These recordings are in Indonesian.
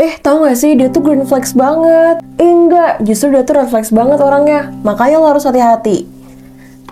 eh tau gak sih dia tuh green flags banget. Eh enggak, justru dia tuh red flags banget orangnya. Makanya lo harus hati-hati.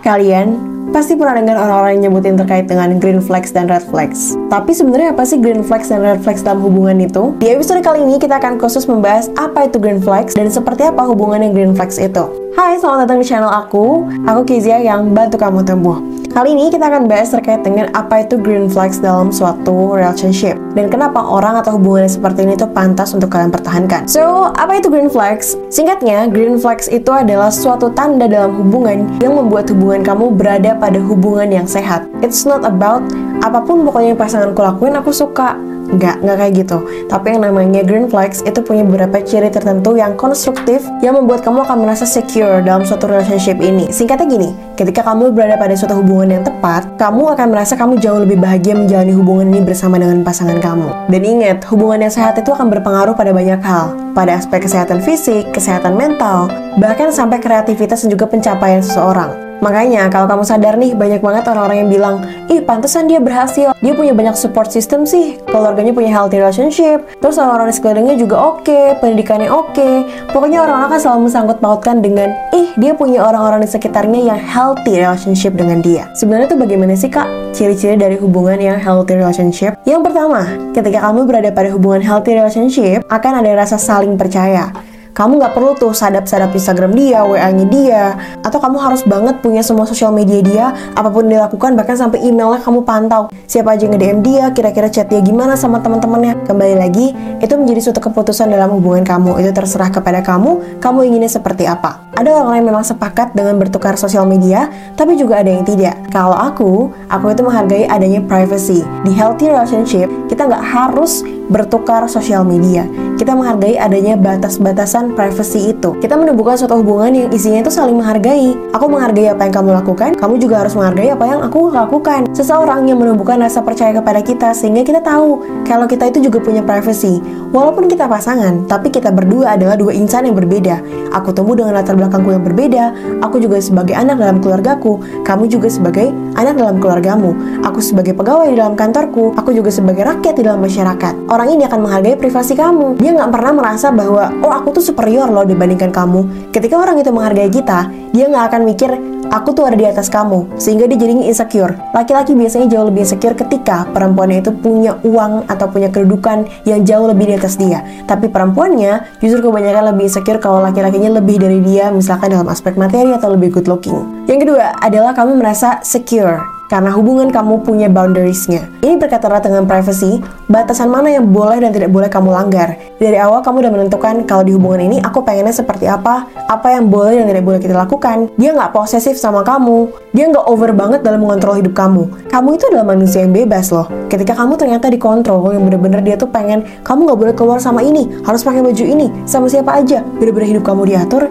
Kalian pasti pernah dengar orang-orang yang nyebutin terkait dengan green flags dan red flags. Tapi sebenarnya apa sih green flags dan red flags dalam hubungan itu? Di episode kali ini kita akan khusus membahas apa itu green flags dan seperti apa hubungannya green flags itu. Hai, selamat datang di channel aku. Aku Kezia yang bantu kamu tumbuh. Kali ini kita akan bahas terkait dengan apa itu green flags dalam suatu relationship dan kenapa orang atau hubungan seperti ini tuh pantas untuk kalian pertahankan. So, apa itu green flags? Singkatnya, green flags itu adalah suatu tanda dalam hubungan yang membuat hubungan kamu berada pada hubungan yang sehat. It's not about apa pun pokoknya yang pasanganku lakuin aku suka Nggak, nggak kayak gitu. Tapi yang namanya green flags itu punya beberapa ciri tertentu yang konstruktif yang membuat kamu akan merasa secure dalam suatu relationship ini. Singkatnya gini, ketika kamu berada pada suatu hubungan yang tepat, kamu akan merasa kamu jauh lebih bahagia menjalani hubungan ini bersama dengan pasangan kamu. Dan ingat, hubungan yang sehat itu akan berpengaruh pada banyak hal. Pada aspek kesehatan fisik, kesehatan mental, bahkan sampai kreativitas dan juga pencapaian seseorang. Makanya kalau kamu sadar nih banyak banget orang-orang yang bilang, ih pantesan dia berhasil, dia punya banyak support system sih, keluarganya punya healthy relationship, terus orang-orang di sekelilingnya juga oke, okay, pendidikannya oke, okay. pokoknya orang-orang kan selalu sangkut pautkan dengan, ih dia punya orang-orang di sekitarnya yang healthy relationship dengan dia. Sebenarnya tuh bagaimana sih kak ciri-ciri dari hubungan yang healthy relationship? Yang pertama, ketika kamu berada pada hubungan healthy relationship, akan ada rasa saling percaya. Kamu nggak perlu tuh sadap-sadap Instagram dia, WA-nya dia, atau kamu harus banget punya semua sosial media dia, apa pun dia lakukan, bahkan sampai emailnya kamu pantau. Siapa aja nge-DM dia, kira-kira chat dia gimana sama teman-temannya. Kembali lagi, itu menjadi suatu keputusan dalam hubungan kamu. Itu terserah kepada kamu, kamu inginnya seperti apa. Ada orang yang memang sepakat dengan bertukar sosial media, tapi juga ada yang tidak. Kalau aku, aku itu menghargai adanya privacy. Di healthy relationship, kita nggak harus bertukar sosial media. Kita menghargai adanya batas-batasan privacy itu. Kita menumbuhkan suatu hubungan yang isinya itu saling menghargai. Aku menghargai apa yang kamu lakukan, kamu juga harus menghargai apa yang aku lakukan. Seseorang yang menumbuhkan rasa percaya kepada kita sehingga kita tahu kalau kita itu juga punya privacy. Walaupun kita pasangan, tapi kita berdua adalah dua insan yang berbeda. Aku tumbuh dengan latar belakangku yang berbeda, aku juga sebagai anak dalam keluargaku, kamu juga sebagai anak dalam keluargamu. Aku sebagai pegawai di dalam kantorku, aku juga sebagai rakyat di dalam masyarakat orang ini akan menghargai privasi kamu. Dia nggak pernah merasa bahwa, oh aku tuh superior loh dibandingkan kamu. Ketika orang itu menghargai kita, dia nggak akan mikir, aku tuh ada di atas kamu. Sehingga dia jadinya insecure. Laki-laki biasanya jauh lebih insecure ketika perempuannya itu punya uang atau punya kedudukan yang jauh lebih di atas dia. Tapi perempuannya justru kebanyakan lebih insecure kalau laki-lakinya lebih dari dia, misalkan dalam aspek materi atau lebih good looking. Yang kedua adalah kamu merasa secure karena hubungan kamu punya boundariesnya. Ini berkaitan dengan privacy, batasan mana yang boleh dan tidak boleh kamu langgar. Dari awal kamu udah menentukan kalau di hubungan ini aku pengennya seperti apa, apa yang boleh dan tidak boleh kita lakukan. Dia nggak posesif sama kamu, dia nggak over banget dalam mengontrol hidup kamu. Kamu itu adalah manusia yang bebas loh. Ketika kamu ternyata dikontrol, yang bener-bener dia tuh pengen kamu nggak boleh keluar sama ini, harus pakai baju ini, sama siapa aja, bener-bener hidup kamu diatur.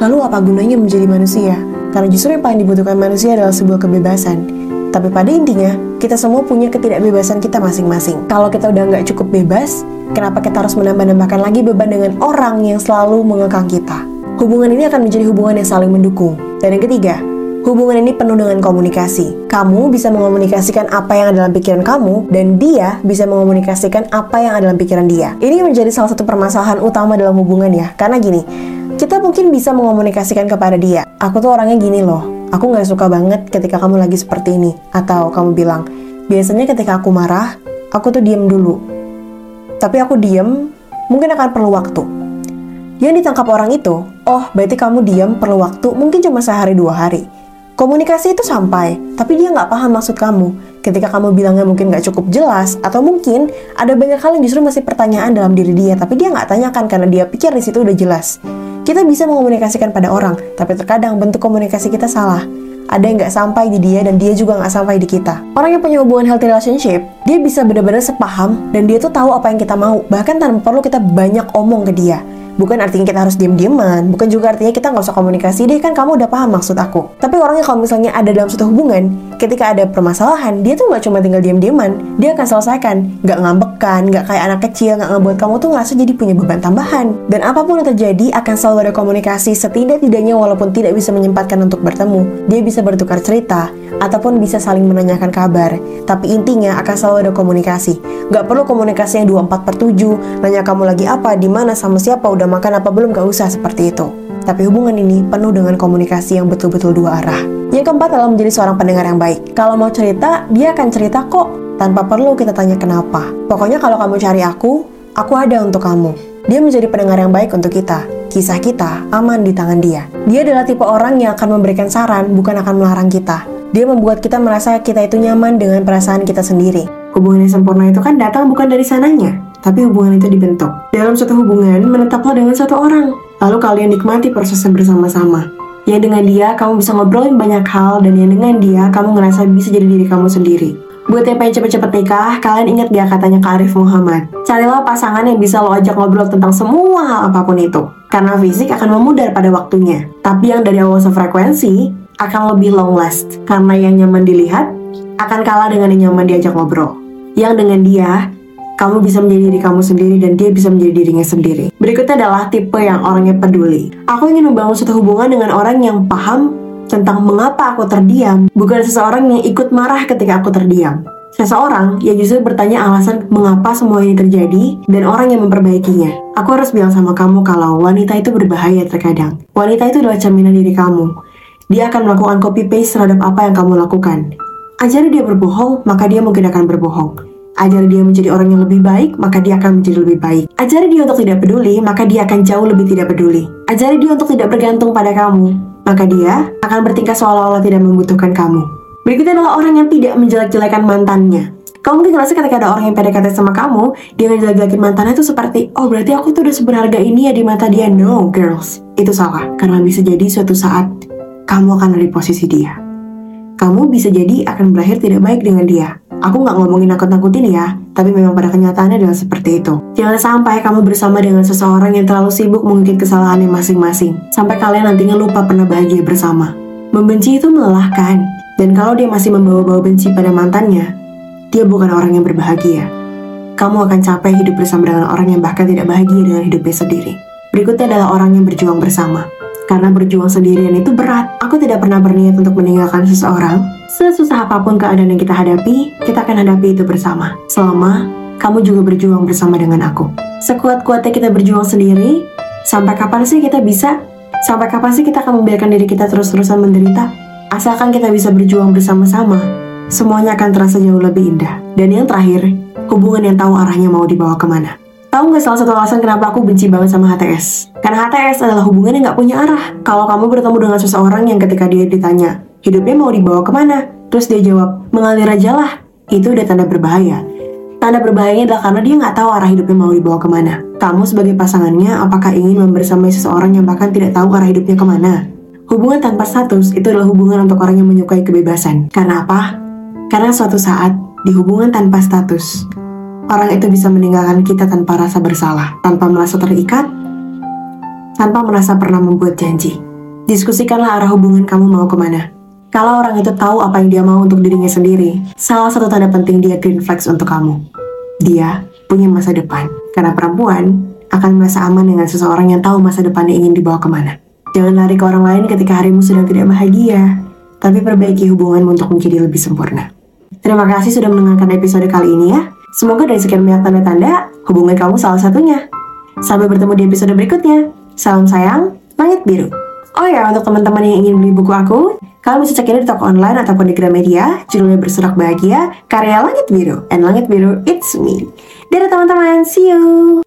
Lalu apa gunanya menjadi manusia? Karena justru yang paling dibutuhkan manusia adalah sebuah kebebasan. Tapi pada intinya, kita semua punya ketidakbebasan kita masing-masing. Kalau kita udah nggak cukup bebas, kenapa kita harus menambah-nambahkan lagi beban dengan orang yang selalu mengekang kita? Hubungan ini akan menjadi hubungan yang saling mendukung. Dan yang ketiga, hubungan ini penuh dengan komunikasi. Kamu bisa mengomunikasikan apa yang ada dalam pikiran kamu, dan dia bisa mengomunikasikan apa yang ada dalam pikiran dia. Ini menjadi salah satu permasalahan utama dalam hubungan ya, karena gini, kita mungkin bisa mengomunikasikan kepada dia. Aku tuh orangnya gini loh, aku nggak suka banget ketika kamu lagi seperti ini. Atau kamu bilang, biasanya ketika aku marah, aku tuh diem dulu. Tapi aku diem, mungkin akan perlu waktu. Yang ditangkap orang itu, oh berarti kamu diem perlu waktu mungkin cuma sehari dua hari. Komunikasi itu sampai, tapi dia nggak paham maksud kamu. Ketika kamu bilangnya mungkin nggak cukup jelas, atau mungkin ada banyak hal yang justru masih pertanyaan dalam diri dia, tapi dia nggak tanyakan karena dia pikir di situ udah jelas. Kita bisa mengomunikasikan pada orang, tapi terkadang bentuk komunikasi kita salah. Ada yang nggak sampai di dia dan dia juga nggak sampai di kita. Orang yang punya hubungan healthy relationship, dia bisa benar-benar sepaham dan dia tuh tahu apa yang kita mau, bahkan tanpa perlu kita banyak omong ke dia. Bukan artinya kita harus diem-dieman, bukan juga artinya kita nggak usah komunikasi deh kan kamu udah paham maksud aku. Tapi orangnya kalau misalnya ada dalam suatu hubungan, ketika ada permasalahan, dia tuh nggak cuma tinggal diam-diaman, dia akan selesaikan. Nggak ngambekan, nggak kayak anak kecil, nggak ngebuat kamu tuh ngerasa jadi punya beban tambahan. Dan apa pun yang terjadi, akan selalu ada komunikasi setidak-tidaknya walaupun tidak bisa menyempatkan untuk bertemu. Dia bisa bertukar cerita, ataupun bisa saling menanyakan kabar. Tapi intinya akan selalu ada komunikasi. Nggak perlu komunikasi yang 24 per 7, nanya kamu lagi apa, di mana, sama siapa, udah makan apa belum, gak usah seperti itu. Tapi hubungan ini penuh dengan komunikasi yang betul-betul dua arah. Yang keempat adalah menjadi seorang pendengar yang baik. Kalau mau cerita, dia akan cerita kok, tanpa perlu kita tanya kenapa. Pokoknya kalau kamu cari aku, aku ada untuk kamu. Dia menjadi pendengar yang baik untuk kita. Kisah kita aman di tangan dia. Dia adalah tipe orang yang akan memberikan saran, bukan akan melarang kita. Dia membuat kita merasa kita itu nyaman dengan perasaan kita sendiri. Hubungan yang sempurna itu kan datang bukan dari sananya, tapi hubungan itu dibentuk. Dalam suatu hubungan, menetaplah dengan satu orang. Lalu kalian nikmati prosesnya bersama-sama. Yang dengan dia, kamu bisa ngobrolin banyak hal, dan yang dengan dia, kamu ngerasa bisa jadi diri kamu sendiri. Buat yang pengen cepet-cepet nikah, kalian ingat gak katanya Kak Arif Muhammad? Carilah pasangan yang bisa lo ajak ngobrol tentang semua hal apa pun itu. Karena fisik akan memudar pada waktunya. Tapi yang dari awal sefrekuensi, akan lebih long last. Karena yang nyaman dilihat, akan kalah dengan yang nyaman diajak ngobrol. Yang dengan dia, kamu bisa menjadi diri kamu sendiri dan dia bisa menjadi dirinya sendiri. Berikutnya adalah tipe yang orangnya peduli. Aku ingin membangun suatu hubungan dengan orang yang paham tentang mengapa aku terdiam, bukan seseorang yang ikut marah ketika aku terdiam. Seseorang yang justru bertanya alasan mengapa semua ini terjadi dan orang yang memperbaikinya. Aku harus bilang sama kamu kalau wanita itu berbahaya terkadang. Wanita itu adalah cerminan diri kamu. Dia akan melakukan copy paste terhadap apa yang kamu lakukan. Ajari dia berbohong, maka dia mungkin akan berbohong. Ajari dia menjadi orang yang lebih baik, maka dia akan menjadi lebih baik. Ajari dia untuk tidak peduli, maka dia akan jauh lebih tidak peduli. Ajari dia untuk tidak bergantung pada kamu, maka dia akan bertingkah seolah-olah tidak membutuhkan kamu. Berikutnya adalah orang yang tidak menjelek-jelekan mantannya. Kamu mungkin ngerasa ketika ada orang yang PDKT sama kamu, dia ngejelek-jelekin mantannya itu seperti, oh berarti aku tuh udah seberharga ini ya di mata dia. No, girls. Itu salah. Karena bisa jadi suatu saat, kamu akan ada posisi dia. Kamu bisa jadi akan berakhir tidak baik dengan dia. Aku nggak ngomongin nakut-nakutin ya, tapi memang pada kenyataannya adalah seperti itu. Jangan sampai kamu bersama dengan seseorang yang terlalu sibuk mengungkit kesalahannya masing-masing, sampai kalian nantinya lupa pernah bahagia bersama. Membenci itu melelahkan, dan kalau dia masih membawa-bawa benci pada mantannya, dia bukan orang yang berbahagia. Kamu akan capek hidup bersama dengan orang yang bahkan tidak bahagia dengan hidupnya sendiri. Berikutnya adalah orang yang berjuang bersama. Karena berjuang sendirian itu berat. Aku tidak pernah berniat untuk meninggalkan seseorang. Sesusah apa pun keadaan yang kita hadapi, kita akan hadapi itu bersama. Selama kamu juga berjuang bersama dengan aku. Sekuat-kuatnya kita berjuang sendiri, sampai kapan sih kita bisa? Sampai kapan sih kita akan membiarkan diri kita terus-terusan menderita? Asalkan kita bisa berjuang bersama-sama, semuanya akan terasa jauh lebih indah. Dan yang terakhir, hubungan yang tahu arahnya mau dibawa ke mana. Tahu nggak salah satu alasan kenapa aku benci banget sama HTS? Karena HTS adalah hubungan yang nggak punya arah. Kalau kamu bertemu dengan seseorang yang ketika dia ditanya, hidupnya mau dibawa ke mana? Terus dia jawab, mengalir aja lah. Itu udah tanda berbahaya. Tanda berbahayanya adalah karena dia nggak tahu arah hidupnya mau dibawa ke mana. Kamu sebagai pasangannya, apakah ingin membersamai seseorang yang bahkan tidak tahu arah hidupnya ke mana? Hubungan tanpa status itu adalah hubungan untuk orang yang menyukai kebebasan. Karena apa? Karena suatu saat, di hubungan tanpa status, orang itu bisa meninggalkan kita tanpa rasa bersalah, tanpa merasa terikat, tanpa merasa pernah membuat janji. Diskusikanlah arah hubungan kamu mau ke mana. Kalau orang itu tahu apa yang dia mau untuk dirinya sendiri, salah satu tanda penting dia green flags untuk kamu. Dia punya masa depan, karena perempuan akan merasa aman dengan seseorang yang tahu masa depannya ingin dibawa ke mana. Jangan lari ke orang lain ketika harimu sedang tidak bahagia, tapi perbaiki hubunganmu untuk menjadi lebih sempurna. Terima kasih sudah mendengarkan episode kali ini ya. Semoga dari sekian banyak tanda-tanda, hubungan kamu salah satunya. Sampai bertemu di episode berikutnya. Salam sayang, Langit Biru. Oh ya, untuk teman-teman yang ingin beli buku aku, kalian bisa cek ini di toko online ataupun di Gramedia, judulnya Bersorak Bahagia, karya Langit Biru. And Langit Biru, it's me. Dadah teman-teman, see you!